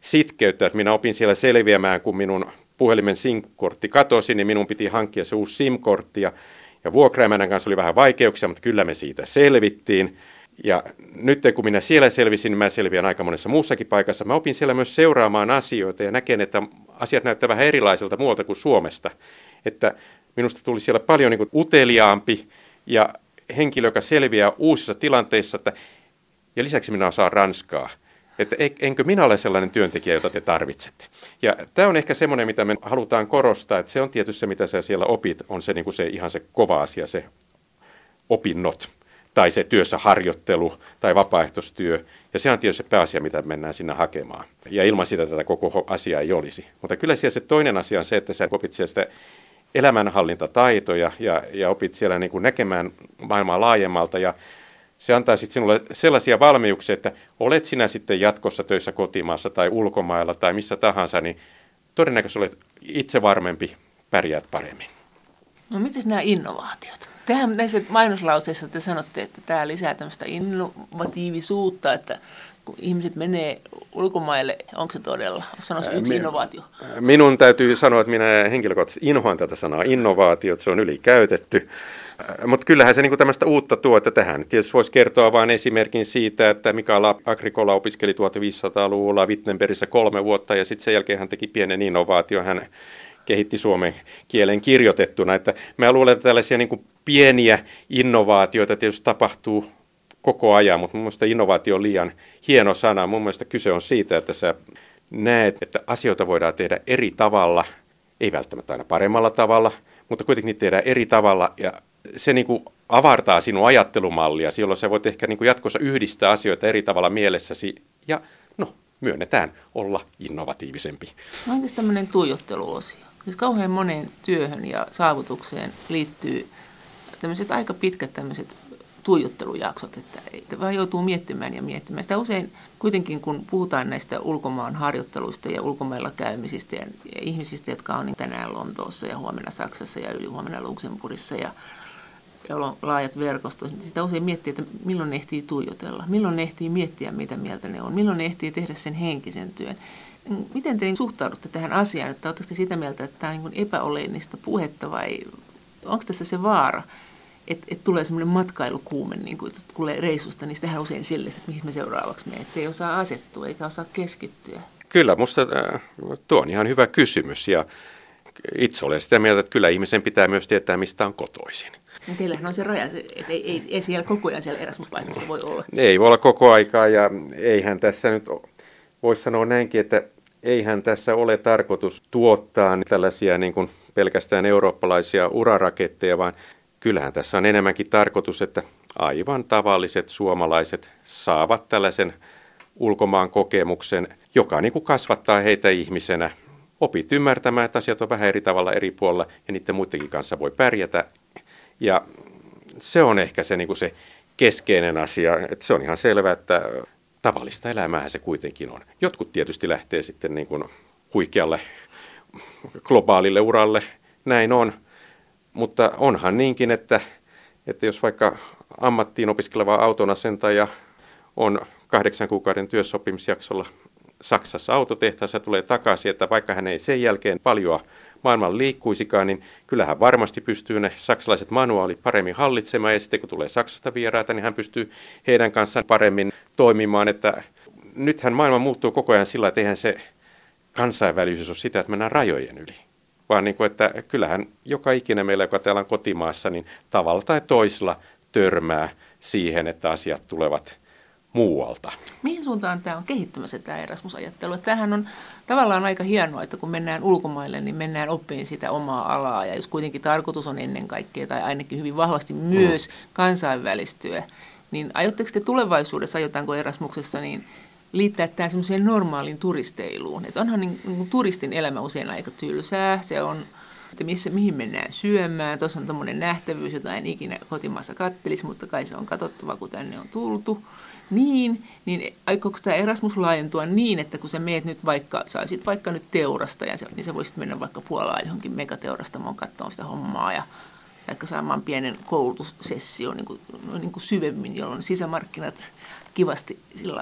sitkeyttä, että minä opin siellä selviämään, kun minun puhelimen SIM-kortti katosi, niin minun piti hankkia se uusi SIM-kortti ja, ja vuokraimänän kanssa oli vähän vaikeuksia, mutta kyllä me siitä selvittiin. Ja nyt kun minä siellä selvisin, niin mä selviän aika monessa muussakin paikassa. Mä opin siellä myös seuraamaan asioita ja näken, että asiat näyttävät vähän erilaiselta muualta kuin Suomesta. Että minusta tuli siellä paljon niin uteliaampi ja henkilö, joka selviää uusissa tilanteissa, että, ja lisäksi minä osaan ranskaa. Että enkö minä ole sellainen työntekijä, jota te tarvitsette. Ja tämä on ehkä semmoinen, mitä me halutaan korostaa, että se on tietysti se, mitä sä siellä opit, on se, niin kuin se ihan se kova asia, se opinnot tai se työssä harjoittelu tai vapaaehtoistyö. Ja se on tietysti se pääasia, mitä mennään sinne hakemaan. Ja ilman sitä tätä koko asiaa ei olisi. Mutta kyllä siellä se toinen asia on se, että sä opit siellä sitä elämänhallintataitoja ja, ja opit siellä niin kuin näkemään maailmaa laajemmalta. Ja se antaa sitten sinulle sellaisia valmiuksia, että olet sinä sitten jatkossa töissä kotimaassa tai ulkomailla tai missä tahansa, niin todennäköisesti olet itse varmempi, pärjäät paremmin. No miten nämä innovaatiot? Tähän näissä mainoslauseissa te sanotte, että tämä lisää tämmöistä innovatiivisuutta, että kun ihmiset menee ulkomaille, onko se todella? Sanoisi yksi Min, innovaatio. Minun täytyy sanoa, että minä henkilökohtaisesti inhoan tätä sanaa innovaatiot, se on ylikäytetty. Mutta kyllähän se niinku tämmöistä uutta tuo, että tähän tietysti voisi kertoa vain esimerkin siitä, että Mikael Agricola opiskeli 1500-luvulla Wittenbergissä kolme vuotta ja sitten sen jälkeen hän teki pienen innovaation. Hän kehitti suomen kielen kirjoitettuna. Että mä luulen, että tällaisia niin pieniä innovaatioita tietysti tapahtuu koko ajan, mutta mun innovaatio on liian hieno sana. Mun mielestä kyse on siitä, että sä näet, että asioita voidaan tehdä eri tavalla, ei välttämättä aina paremmalla tavalla, mutta kuitenkin niitä tehdään eri tavalla ja se niin kuin avartaa sinun ajattelumallia, jolloin sä voit ehkä niin kuin jatkossa yhdistää asioita eri tavalla mielessäsi ja no, myönnetään olla innovatiivisempi. No entäs tämmöinen tuijotteluosio? Siis kauhean moneen työhön ja saavutukseen liittyy tämmöiset aika pitkät tämmöiset tuijottelujaksot, että, että vaan joutuu miettimään ja miettimään. Sitä usein kuitenkin, kun puhutaan näistä ulkomaan harjoitteluista ja ulkomailla käymisistä ja, ja ihmisistä, jotka on niin tänään Lontoossa ja huomenna Saksassa ja ylihuomenna Luxemburgissa ja, ja on laajat verkostot, niin sitä usein miettii, että milloin ne ehtii tuijotella, milloin ne ehtii miettiä, mitä mieltä ne on, milloin ne ehtii tehdä sen henkisen työn. Miten te suhtaudutte tähän asiaan, että oletteko te sitä mieltä, että tämä on niin epäoleellista puhetta vai onko tässä se vaara, että et tulee semmoinen matkailukuume, niin kuin tulee reissusta, niin sitähän usein sille, että mihin me seuraavaksi menee, että ei osaa asettua eikä osaa keskittyä. Kyllä, minusta äh, tuo on ihan hyvä kysymys ja itse olen sitä mieltä, että kyllä ihmisen pitää myös tietää, mistä on kotoisin. No teillähän on se raja, että ei, ei, ei siellä koko ajan siellä erasmus voi olla. Ei voi olla koko aikaa ja eihän tässä nyt voisi sanoa näinkin, että eihän tässä ole tarkoitus tuottaa tällaisia niin kuin pelkästään eurooppalaisia uraraketteja, vaan kyllähän tässä on enemmänkin tarkoitus, että aivan tavalliset suomalaiset saavat tällaisen ulkomaan kokemuksen, joka niin kuin kasvattaa heitä ihmisenä. Opit ymmärtämään, että asiat on vähän eri tavalla eri puolilla ja niiden muidenkin kanssa voi pärjätä. Ja se on ehkä se, niin kuin se keskeinen asia. Että se on ihan selvää, että tavallista elämää se kuitenkin on. Jotkut tietysti lähtee sitten niin kuin huikealle globaalille uralle, näin on. Mutta onhan niinkin, että, että jos vaikka ammattiin opiskeleva autonasentaja on kahdeksan kuukauden työsopimusjaksolla Saksassa autotehtaassa tulee takaisin, että vaikka hän ei sen jälkeen paljon maailman liikkuisikaan, niin kyllähän varmasti pystyy ne saksalaiset manuaalit paremmin hallitsemaan ja sitten kun tulee Saksasta vieraita, niin hän pystyy heidän kanssaan paremmin toimimaan, että nythän maailma muuttuu koko ajan sillä, että eihän se kansainvälisyys ole sitä, että mennään rajojen yli. Vaan niin kuin, että kyllähän joka ikinen meillä, joka täällä on kotimaassa, niin tavalla tai toisella törmää siihen, että asiat tulevat muualta. Mihin suuntaan tämä on kehittymässä tämä Erasmus-ajattelu? Tämähän on tavallaan aika hienoa, että kun mennään ulkomaille, niin mennään oppiin sitä omaa alaa. Ja jos kuitenkin tarkoitus on ennen kaikkea, tai ainakin hyvin vahvasti myös mm. kansainvälistyä, niin aiotteko te tulevaisuudessa, aiotaanko Erasmuksessa, niin liittää tämä semmoiseen normaaliin turisteiluun. Että onhan niin, niin turistin elämä usein aika tylsää. Se on, että missä, mihin mennään syömään. Tuossa on tuommoinen nähtävyys, jota en ikinä kotimaassa kattelisi, mutta kai se on katsottava, kun tänne on tultu niin, niin aikooko tämä Erasmus laajentua niin, että kun sä meet nyt vaikka, saisit vaikka nyt teurasta, ja se, niin sä voisit mennä vaikka Puolaan johonkin megateurastamoon katsomaan sitä hommaa ja vaikka saamaan pienen koulutussession niin kuin, niin kuin syvemmin, jolloin sisämarkkinat kivasti sillä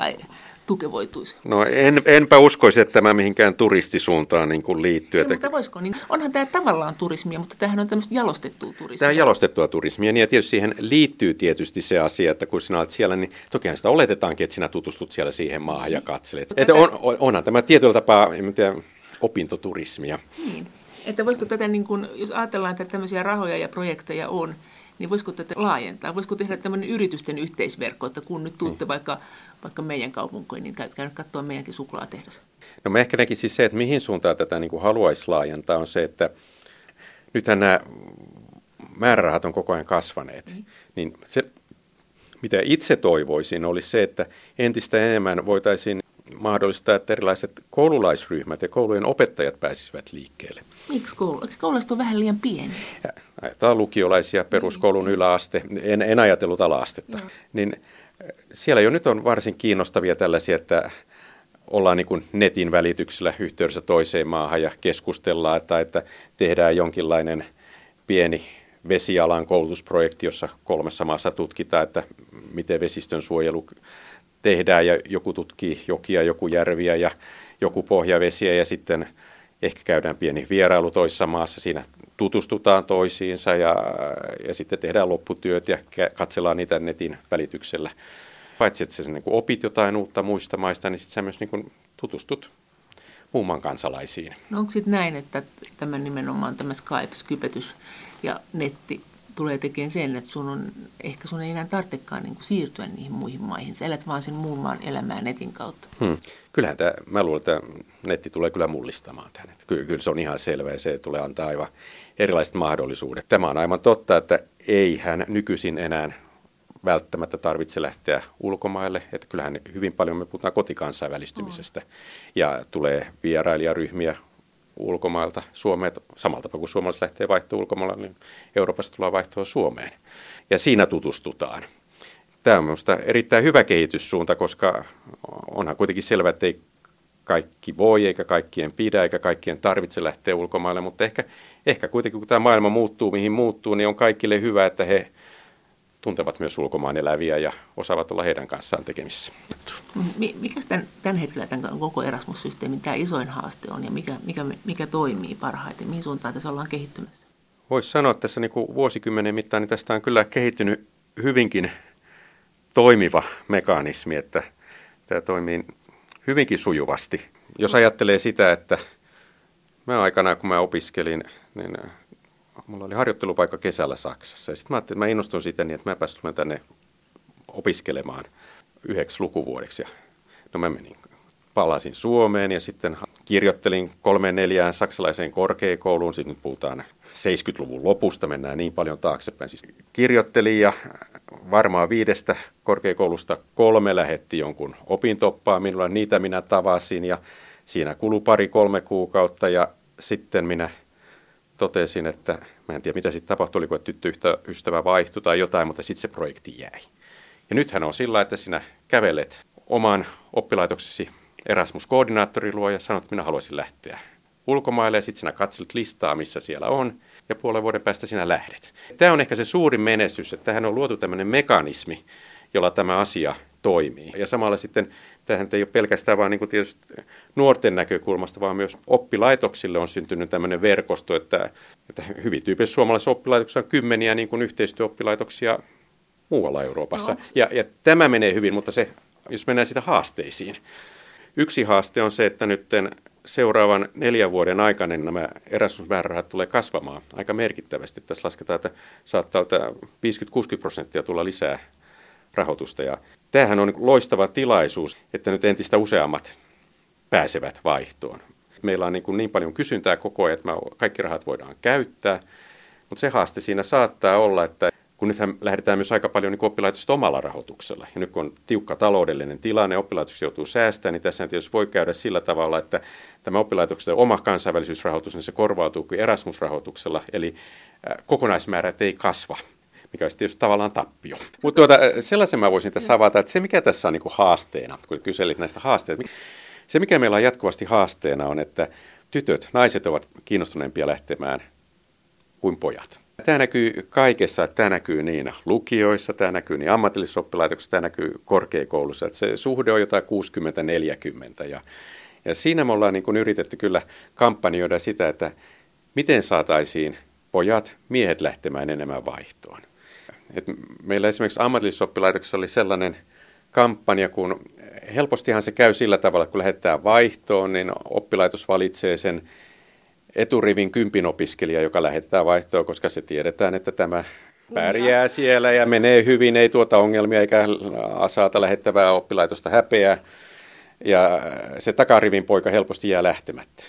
tukevoituisi? No en, enpä uskoisi, että tämä mihinkään turistisuuntaan niin kuin liittyy. Ei, mutta voisiko? Niin, onhan tämä tavallaan turismia, mutta tämähän on tämmöistä jalostettua turismia. Tämä on jalostettua turismia, niin ja tietysti siihen liittyy tietysti se asia, että kun sinä olet siellä, niin tokihan sitä oletetaankin, että sinä tutustut siellä siihen maahan ja katselet. Että on, onhan tämä tietyllä tapaa, en tiedä, opintoturismia. Niin. Että voisiko tätä, niin kun, jos ajatellaan, että tämmöisiä rahoja ja projekteja on, niin voisiko tätä laajentaa? Voisiko tehdä tämmöinen yritysten yhteisverkko, että kun nyt tuutte mm. vaikka, vaikka meidän kaupunkiin, niin käytkää nyt katsoa meidänkin suklaatehdas. No mä ehkä näkisin siis se, että mihin suuntaan tätä niin haluaisi laajentaa, on se, että nythän nämä määrärahat on koko ajan kasvaneet. Mm. Niin se, mitä itse toivoisin, olisi se, että entistä enemmän voitaisiin mahdollistaa, että erilaiset koululaisryhmät ja koulujen opettajat pääsisivät liikkeelle. Miksi koulu? Koulusta on vähän liian pieni? Ajatellaan lukiolaisia, peruskoulun niin. yläaste, en, en ajatellut alaastetta. No. Niin eh, siellä jo nyt on varsin kiinnostavia tällaisia, että ollaan niin netin välityksellä yhteydessä toiseen maahan ja keskustellaan, että, että tehdään jonkinlainen pieni vesialan koulutusprojekti, jossa kolmessa maassa tutkitaan, että miten vesistön suojelu tehdään ja joku tutkii jokia, joku järviä ja joku pohjavesiä ja sitten ehkä käydään pieni vierailu toisessa maassa, siinä tutustutaan toisiinsa ja, ja sitten tehdään lopputyöt ja katsellaan niitä netin välityksellä. Paitsi että sä niin opit jotain uutta muista maista, niin sitten sä myös niin tutustut muun kansalaisiin. No onko sitten näin, että tämä nimenomaan tämä Skype, Skypetys ja netti tulee tekemään sen, että sun on, ehkä sun ei enää tarvitsekaan niin kuin siirtyä niihin muihin maihin. Sä elät vaan sen muun maan elämää netin kautta. Hmm. Kyllähän tämä, mä luulen, että netti tulee kyllä mullistamaan tämän. Kyllä, kyllä se on ihan selvä ja se tulee antaa aivan erilaiset mahdollisuudet. Tämä on aivan totta, että ei hän nykyisin enää välttämättä tarvitse lähteä ulkomaille. Että kyllähän hyvin paljon me puhutaan kotikansainvälistymisestä. Mm. Ja tulee vierailijaryhmiä ulkomailta Suomeen, samalla tavalla kuin suomalaiset lähtee vaihtoon ulkomailla, niin Euroopasta tullaan vaihtoa Suomeen. Ja siinä tutustutaan. Tämä on minusta erittäin hyvä kehityssuunta, koska onhan kuitenkin selvää, että ei kaikki voi, eikä kaikkien pidä, eikä kaikkien tarvitse lähteä ulkomaille, mutta ehkä, ehkä kuitenkin kun tämä maailma muuttuu, mihin muuttuu, niin on kaikille hyvä, että he tuntevat myös ulkomaan eläviä ja osaavat olla heidän kanssaan tekemissä. Mikä tämän, tämän hetkellä tämän koko Erasmus-systeemin tämä isoin haaste on ja mikä, mikä, mikä toimii parhaiten? Mihin suuntaan tässä ollaan kehittymässä? Voisi sanoa että tässä niin kuin vuosikymmenen mittaan, niin tästä on kyllä kehittynyt hyvinkin toimiva mekanismi, että tämä toimii hyvinkin sujuvasti. Jos ajattelee sitä, että mä aikana kun mä opiskelin, niin mulla oli harjoittelupaikka kesällä Saksassa. Ja sitten mä ajattelin, että mä innostuin siitä niin, että mä pääsin tänne opiskelemaan yhdeksi lukuvuodeksi. Ja no mä menin, palasin Suomeen ja sitten kirjoittelin kolmeen neljään saksalaiseen korkeakouluun. Sitten nyt puhutaan 70-luvun lopusta, mennään niin paljon taaksepäin. Siis kirjoittelin ja varmaan viidestä korkeakoulusta kolme lähetti jonkun opintoppaa minulle. Niitä minä tavasin ja siinä kului pari-kolme kuukautta ja sitten minä totesin, että mä en tiedä mitä sitten tapahtui, oliko tyttöystävä vaihtui tai jotain, mutta sitten se projekti jäi. Ja nythän on sillä, että sinä kävelet oman oppilaitoksesi Erasmus-koordinaattori luo ja sanot, että minä haluaisin lähteä ulkomaille ja sitten sinä katselet listaa, missä siellä on ja puolen vuoden päästä sinä lähdet. Tämä on ehkä se suurin menestys, että tähän on luotu tämmöinen mekanismi, jolla tämä asia toimii. Ja samalla sitten tähän ei ole pelkästään vain niin tietysti nuorten näkökulmasta, vaan myös oppilaitoksille on syntynyt tämmöinen verkosto, että, että hyvin tyypillisesti suomalaisissa oppilaitoksissa on kymmeniä niin kuin yhteistyöoppilaitoksia muualla Euroopassa. No, ja, ja tämä menee hyvin, mutta se, jos mennään sitä haasteisiin. Yksi haaste on se, että nyt seuraavan neljän vuoden aikana nämä Erasmus-määrärahat tulee kasvamaan aika merkittävästi. Tässä lasketaan, että saattaa 50-60 prosenttia tulla lisää rahoitusta. Ja tämähän on loistava tilaisuus, että nyt entistä useammat pääsevät vaihtoon. Meillä on niin, kuin niin paljon kysyntää koko ajan, että kaikki rahat voidaan käyttää, mutta se haaste siinä saattaa olla, että kun nythän lähdetään myös aika paljon niin oppilaitosta omalla rahoituksella. Ja nyt kun on tiukka taloudellinen tilanne, oppilaitos joutuu säästämään, niin tässä tietysti voi käydä sillä tavalla, että tämä oppilaitoksen oma kansainvälisyysrahoitus, niin se korvautuu kuin Erasmus-rahoituksella, eli kokonaismäärät ei kasva mikä olisi tietysti tavallaan tappio. Mutta tuota, sellaisen mä voisin tässä avata, että se mikä tässä on niin kuin haasteena, kun kyselit näistä haasteista, se mikä meillä on jatkuvasti haasteena on, että tytöt, naiset ovat kiinnostuneempia lähtemään kuin pojat. Tämä näkyy kaikessa, tämä näkyy niin lukioissa, tämä näkyy niin ammatillisissa oppilaitoksissa, tämä näkyy korkeakoulussa, että se suhde on jotain 60-40 ja, ja siinä me ollaan niin kuin yritetty kyllä kampanjoida sitä, että miten saataisiin pojat, miehet lähtemään enemmän vaihtoon. Et meillä esimerkiksi ammatillisessa oppilaitoksessa oli sellainen kampanja, kun helpostihan se käy sillä tavalla, että kun lähdetään vaihtoon, niin oppilaitos valitsee sen eturivin kympin opiskelija, joka lähetetään vaihtoon, koska se tiedetään, että tämä pärjää siellä ja menee hyvin, ei tuota ongelmia eikä saata lähettävää oppilaitosta häpeää. Ja se takarivin poika helposti jää lähtemättä.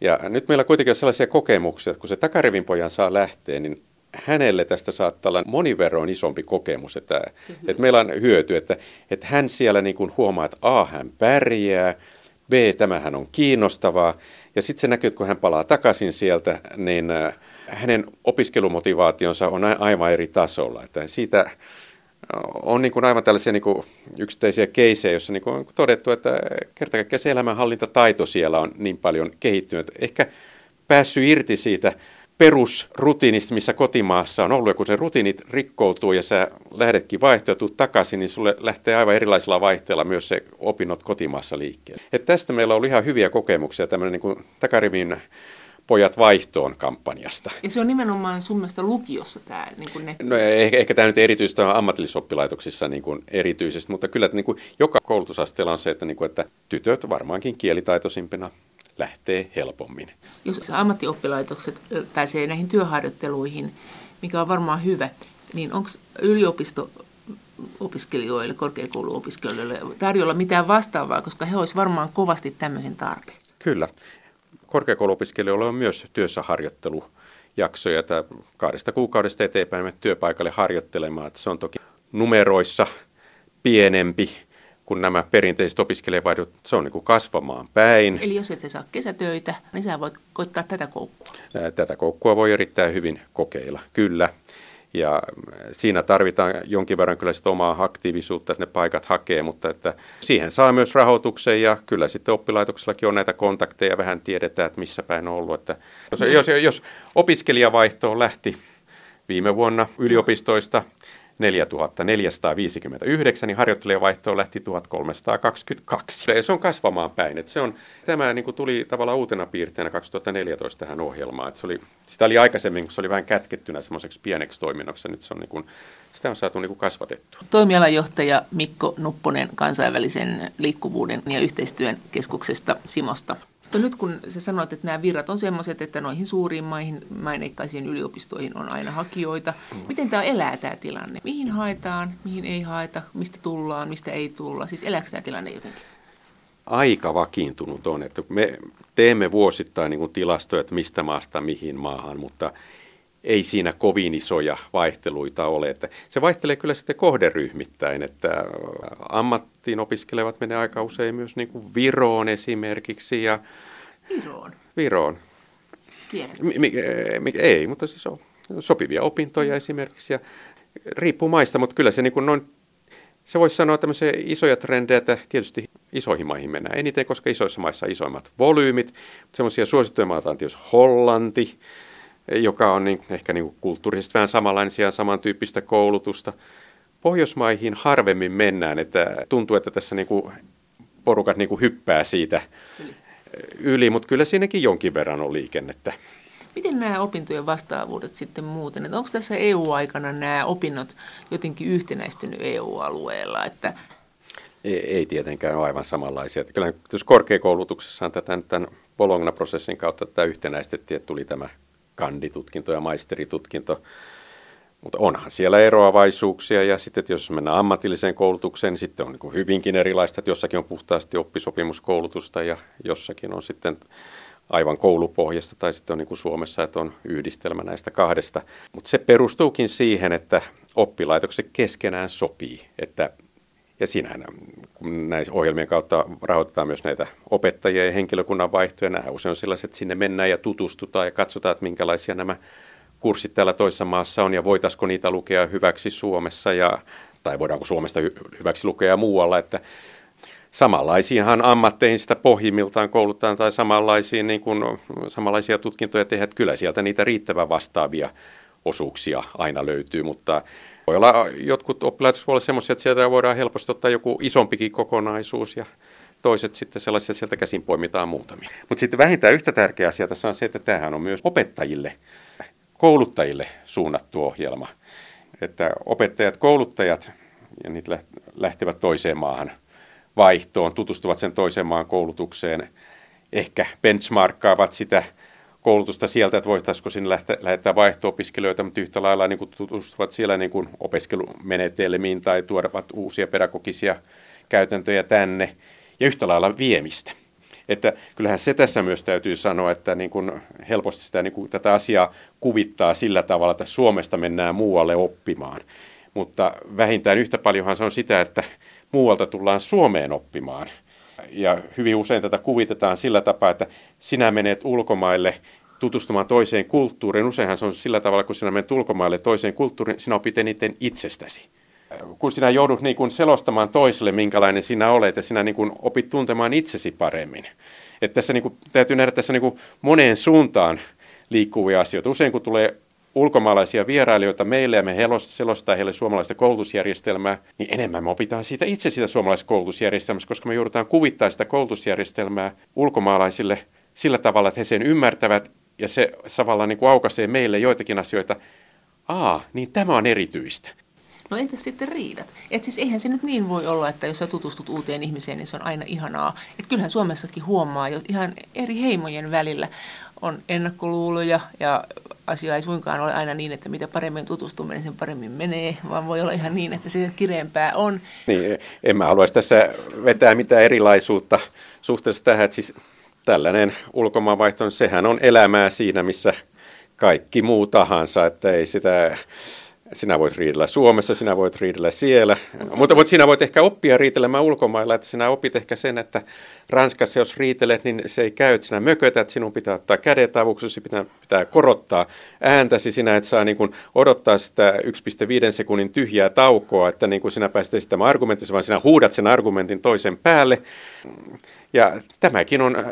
Ja nyt meillä kuitenkin on sellaisia kokemuksia, että kun se takarivin pojan saa lähteä, niin hänelle tästä saattaa olla moniverroin isompi kokemus, että, mm-hmm. että meillä on hyöty, että, että hän siellä niin kuin huomaa, että A, hän pärjää, B, tämähän on kiinnostavaa, ja sitten se näkyy, että kun hän palaa takaisin sieltä, niin äh, hänen opiskelumotivaationsa on aivan eri tasolla. Että siitä on niin kuin aivan tällaisia niin kuin yksittäisiä keisejä, joissa niin on todettu, että kertakaikkiaan se elämänhallintataito siellä on niin paljon kehittynyt. Ehkä päässyt irti siitä perusrutiinista, missä kotimaassa on ollut, ja kun se rutiinit rikkoutuu ja sä lähdetkin vaihtoa ja takaisin, niin sulle lähtee aivan erilaisilla vaihteilla myös se opinnot kotimaassa liikkeelle. Et tästä meillä on ihan hyviä kokemuksia, tämmöinen niin kuin takarivin pojat vaihtoon kampanjasta. Ja se on nimenomaan sun mielestä lukiossa tämä? Niin kuin ne... No ehkä, ehkä tämä nyt erityisesti on ammatillisoppilaitoksissa niin kuin erityisesti, mutta kyllä että niin kuin joka koulutusasteella on se, että, niin kuin, että tytöt varmaankin kielitaitoisimpina lähtee helpommin. Jos ammattioppilaitokset pääsee näihin työharjoitteluihin, mikä on varmaan hyvä, niin onko yliopisto opiskelijoille, korkeakouluopiskelijoille tarjolla mitään vastaavaa, koska he olisivat varmaan kovasti tämmöisen tarpeessa? Kyllä. Korkeakouluopiskelijoilla on myös työssä harjoittelujaksoja, että kahdesta kuukaudesta eteenpäin työpaikalle harjoittelemaan. Että se on toki numeroissa pienempi kun nämä perinteiset opiskelijavaihdot, se on niin kuin kasvamaan päin. Eli jos et saa kesätöitä, niin sä voit koittaa tätä koukkua. Tätä koukkua voi erittäin hyvin kokeilla, kyllä. Ja siinä tarvitaan jonkin verran kyllä sitä omaa aktiivisuutta, että ne paikat hakee, mutta että siihen saa myös rahoituksen ja kyllä sitten oppilaitoksellakin on näitä kontakteja, vähän tiedetään, että missä päin on ollut. Että jos, jos, jos opiskelijavaihto lähti viime vuonna yliopistoista 4459, niin harjoittelijavaihtoon lähti 1322. Ja se on kasvamaan päin. Että se on, tämä niin kuin tuli tavallaan uutena piirteenä 2014 tähän ohjelmaan. Että se oli, sitä oli aikaisemmin, kun se oli vähän kätkettynä semmoiseksi pieneksi toiminnoksi. Nyt se on, niin kuin, sitä on saatu niin kuin kasvatettua. Toimialajohtaja Mikko Nupponen kansainvälisen liikkuvuuden ja yhteistyön keskuksesta Simosta. Mutta nyt kun sä sanoit, että nämä virrat on sellaiset, että noihin suuriin maihin, maineikkaisiin yliopistoihin on aina hakijoita. Miten tämä elää tämä tilanne? Mihin haetaan, mihin ei haeta, mistä tullaan, mistä ei tulla? Siis elääkö tämä tilanne jotenkin? Aika vakiintunut on, että me teemme vuosittain niin kuin tilastoja, että mistä maasta mihin maahan, mutta ei siinä kovin isoja vaihteluita ole. Että se vaihtelee kyllä sitten kohderyhmittäin, että ammattiin opiskelevat menee aika usein myös niin kuin Viroon esimerkiksi. Ja Viroon? Viroon. Mi- mi- mi- ei, mutta siis on sopivia opintoja esimerkiksi. Ja riippuu maista, mutta kyllä se niin kuin noin se voisi sanoa tämmöisiä isoja trendejä, että tietysti isoihin maihin mennään eniten, koska isoissa maissa on isoimmat volyymit. Semmoisia suosittuja maita on tietysti Hollanti, joka on niin, ehkä niin kulttuurisesti vähän samanlaisia ja samantyyppistä koulutusta. Pohjoismaihin harvemmin mennään, että tuntuu, että tässä niin kuin porukat niin kuin hyppää siitä yli. yli, mutta kyllä siinäkin jonkin verran on liikennettä. Miten nämä opintojen vastaavuudet sitten muuten? Että onko tässä EU-aikana nämä opinnot jotenkin yhtenäistynyt EU-alueella? Että ei, ei tietenkään ole aivan samanlaisia. Kyllä jos korkeakoulutuksessa on tätä, tämän Bologna-prosessin kautta tätä yhtenäistettiin, että tuli tämä kanditutkinto ja maisteritutkinto. Mutta onhan siellä eroavaisuuksia ja sitten jos mennään ammatilliseen koulutukseen, niin sitten on niin hyvinkin erilaista, että jossakin on puhtaasti oppisopimuskoulutusta ja jossakin on sitten aivan koulupohjasta tai sitten on niin kuin Suomessa, että on yhdistelmä näistä kahdesta. Mutta se perustuukin siihen, että oppilaitokset keskenään sopii, että ja siinähän, kun näissä ohjelmien kautta rahoitetaan myös näitä opettajia ja henkilökunnan vaihtoja, nämä usein on sellaiset, että sinne mennään ja tutustutaan ja katsotaan, että minkälaisia nämä kurssit täällä toisessa maassa on ja voitaisiko niitä lukea hyväksi Suomessa ja, tai voidaanko Suomesta hyväksi lukea muualla, että samanlaisiinhan ammatteihin sitä pohjimmiltaan koulutaan tai samanlaisiin, niin kuin, samanlaisia tutkintoja tehdä, että kyllä sieltä niitä riittävän vastaavia osuuksia aina löytyy, mutta voi olla jotkut oppilaitokset voi olla sellaisia, että sieltä voidaan helposti ottaa joku isompikin kokonaisuus ja toiset sitten sellaisia sieltä käsin poimitaan muutamia. Mutta sitten vähintään yhtä tärkeä asia tässä on se, että tämähän on myös opettajille, kouluttajille suunnattu ohjelma. Että opettajat, kouluttajat, ja niitä lähtevät toiseen maahan vaihtoon, tutustuvat sen toiseen maan koulutukseen, ehkä benchmarkkaavat sitä koulutusta sieltä, että voitaisiinko sinne lähteä, lähettää vaihto-opiskelijoita, mutta yhtä lailla niin kuin tutustuvat siellä niin kuin opiskelumenetelmiin tai tuodavat uusia pedagogisia käytäntöjä tänne ja yhtä lailla viemistä. Että kyllähän se tässä myös täytyy sanoa, että niin kuin helposti sitä, niin kuin tätä asiaa kuvittaa sillä tavalla, että Suomesta mennään muualle oppimaan. Mutta vähintään yhtä paljonhan se on sitä, että muualta tullaan Suomeen oppimaan. Ja hyvin usein tätä kuvitetaan sillä tapaa, että sinä menet ulkomaille tutustumaan toiseen kulttuuriin. Useinhan se on sillä tavalla, kun sinä menet ulkomaille toiseen kulttuuriin, sinä opit eniten itsestäsi kun sinä joudut niin kuin selostamaan toiselle, minkälainen sinä olet, ja sinä niin kuin opit tuntemaan itsesi paremmin. Että tässä niin kuin, täytyy nähdä tässä niin kuin moneen suuntaan liikkuvia asioita. Usein kun tulee ulkomaalaisia vierailijoita meille ja me selostaa heille suomalaista koulutusjärjestelmää, niin enemmän me opitaan siitä itse siitä suomalaisesta koulutusjärjestelmästä, koska me joudutaan kuvittaa sitä koulutusjärjestelmää ulkomaalaisille sillä tavalla, että he sen ymmärtävät ja se tavallaan niin kuin aukaisee meille joitakin asioita. Aa, niin tämä on erityistä. No entäs sitten riidat? Et siis eihän se nyt niin voi olla, että jos sä tutustut uuteen ihmiseen, niin se on aina ihanaa. Et kyllähän Suomessakin huomaa jo ihan eri heimojen välillä on ennakkoluuloja ja asia ei suinkaan ole aina niin, että mitä paremmin tutustumme, niin sen paremmin menee, vaan voi olla ihan niin, että se kireempää on. Niin, en mä haluaisi tässä vetää mitään erilaisuutta suhteessa tähän, että siis tällainen ulkomaanvaihto, sehän on elämää siinä, missä kaikki muu tahansa, että ei sitä sinä voit riidellä Suomessa, sinä voit riidellä siellä, mutta, mutta sinä voit ehkä oppia riitelemään ulkomailla, että sinä opit ehkä sen, että Ranskassa jos riitelet, niin se ei käy, että sinä mökötät, sinun pitää ottaa kädet avuksi, pitää, pitää korottaa ääntäsi, sinä et saa niin kuin odottaa sitä 1,5 sekunnin tyhjää taukoa, että niin kuin sinä pääset esittämään argumenttisi, vaan sinä huudat sen argumentin toisen päälle. Ja tämäkin on, äh,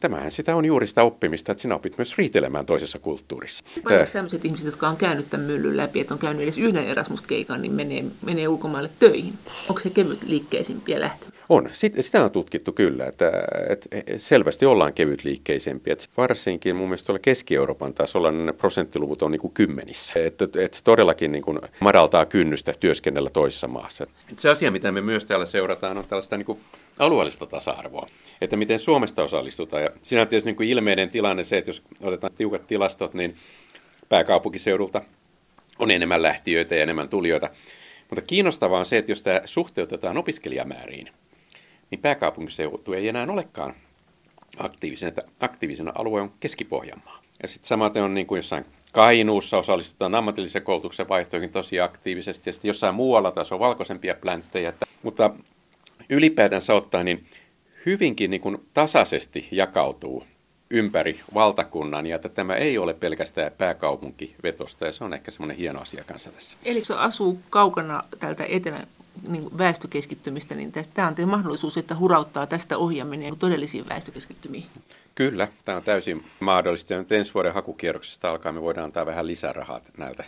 tämähän sitä on juuri sitä oppimista, että sinä opit myös riitelemään toisessa kulttuurissa. Paljon tämmöiset ihmiset, jotka on käynyt tämän myllyn läpi, että on käynyt edes yhden Erasmus-keikan, niin menee, menee ulkomaille töihin. Onko se kevyt liikkeisimpiä lähtö? On. Sitä on tutkittu kyllä, että, että selvästi ollaan kevyt liikkeisempiä. Että varsinkin mun mielestä tuolla Keski-Euroopan tasolla ne prosenttiluvut on niin kuin kymmenissä. Että, että se todellakin niin kuin madaltaa kynnystä työskennellä toisessa maassa. Se asia, mitä me myös täällä seurataan, on tällaista niin kuin alueellista tasa-arvoa, että miten Suomesta osallistutaan. Ja siinä on tietysti niin kuin ilmeinen tilanne se, että jos otetaan tiukat tilastot, niin pääkaupunkiseudulta on enemmän lähtiöitä ja enemmän tulijoita. Mutta kiinnostavaa on se, että jos tämä suhteutetaan opiskelijamääriin, niin pääkaupunkiseutu ei enää olekaan aktiivisena, että aktiivisena alue on Keski-Pohjanmaa. Ja sitten samaten on niin kuin jossain Kainuussa osallistutaan ammatillisen koulutuksen vaihtoihin tosi aktiivisesti, ja sitten jossain muualla taas on valkoisempia plänttejä. Mutta ylipäätänsä ottaen niin hyvinkin niin kuin tasaisesti jakautuu ympäri valtakunnan ja että tämä ei ole pelkästään pääkaupunkivetosta ja se on ehkä semmoinen hieno asia kanssa tässä. Eli kun asuu kaukana täältä etelän niin väestökeskittymistä, niin tämä on mahdollisuus, että hurauttaa tästä ohjaaminen todellisiin väestökeskittymiin. Kyllä, tämä on täysin mahdollista. Ja nyt ensi vuoden hakukierroksesta alkaa me voidaan antaa vähän lisärahaa näiltä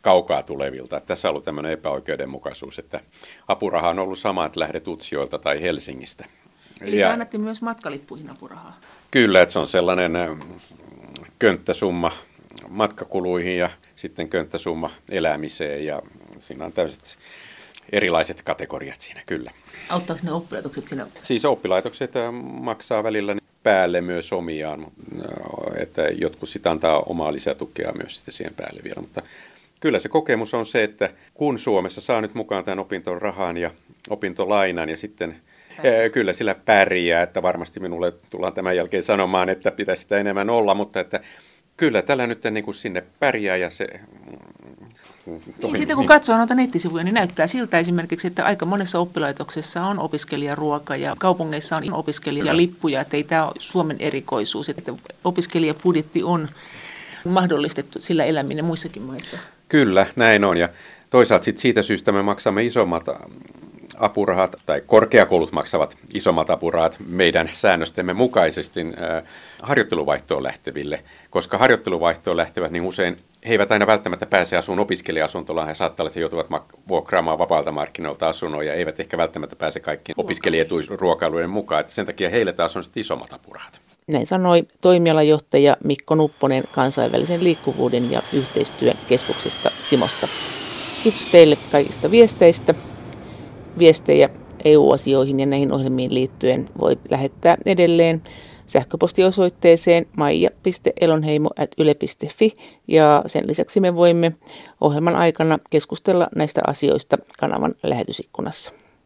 kaukaa tulevilta. Tässä on ollut tämmöinen epäoikeudenmukaisuus, että apuraha on ollut sama, että lähdet Utsioilta tai Helsingistä. Eli ja, annettiin myös matkalippuihin apurahaa? Kyllä, että se on sellainen könttäsumma matkakuluihin ja sitten könttäsumma elämiseen ja siinä on täysin erilaiset kategoriat siinä, kyllä. Auttaako ne oppilaitokset siinä? Siis oppilaitokset maksaa välillä päälle myös omiaan, että jotkut sitä antaa omaa lisätukea myös sitten siihen päälle vielä, mutta kyllä se kokemus on se, että kun Suomessa saa nyt mukaan tämän opintorahan ja opintolainan ja sitten Ää. Kyllä sillä pärjää, että varmasti minulle tullaan tämän jälkeen sanomaan, että pitäisi sitä enemmän olla, mutta että kyllä tällä nyt niin kuin sinne pärjää ja se... Niin, sitten kun katsoo noita nettisivuja, niin näyttää siltä esimerkiksi, että aika monessa oppilaitoksessa on opiskelijaruoka ja kaupungeissa on opiskelijalippuja, että ei tämä ole Suomen erikoisuus, että opiskelijapudjetti on mahdollistettu sillä eläminen muissakin maissa. Kyllä, näin on. Ja toisaalta sit siitä syystä me maksamme isommat apurahat tai korkeakoulut maksavat isommat apurahat meidän säännöstemme mukaisesti äh, harjoitteluvaihtoon lähteville, koska harjoitteluvaihtoon lähtevät niin usein he eivät aina välttämättä pääse asuun opiskelija-asuntolaan. He saattaa olla, että he joutuvat vuokraamaan vapaalta markkinoilta asunnon ja eivät ehkä välttämättä pääse kaikkien opiskelijaruokailujen mukaan. Että sen takia heille taas on sitten isommat apurahat. Näin sanoi toimialajohtaja Mikko Nupponen kansainvälisen liikkuvuuden ja yhteistyön keskuksesta Simosta. Kiitos teille kaikista viesteistä. Viestejä EU-asioihin ja näihin ohjelmiin liittyen voi lähettää edelleen sähköpostiosoitteeseen maija.elonheimo.yle.fi ja sen lisäksi me voimme ohjelman aikana keskustella näistä asioista kanavan lähetysikkunassa.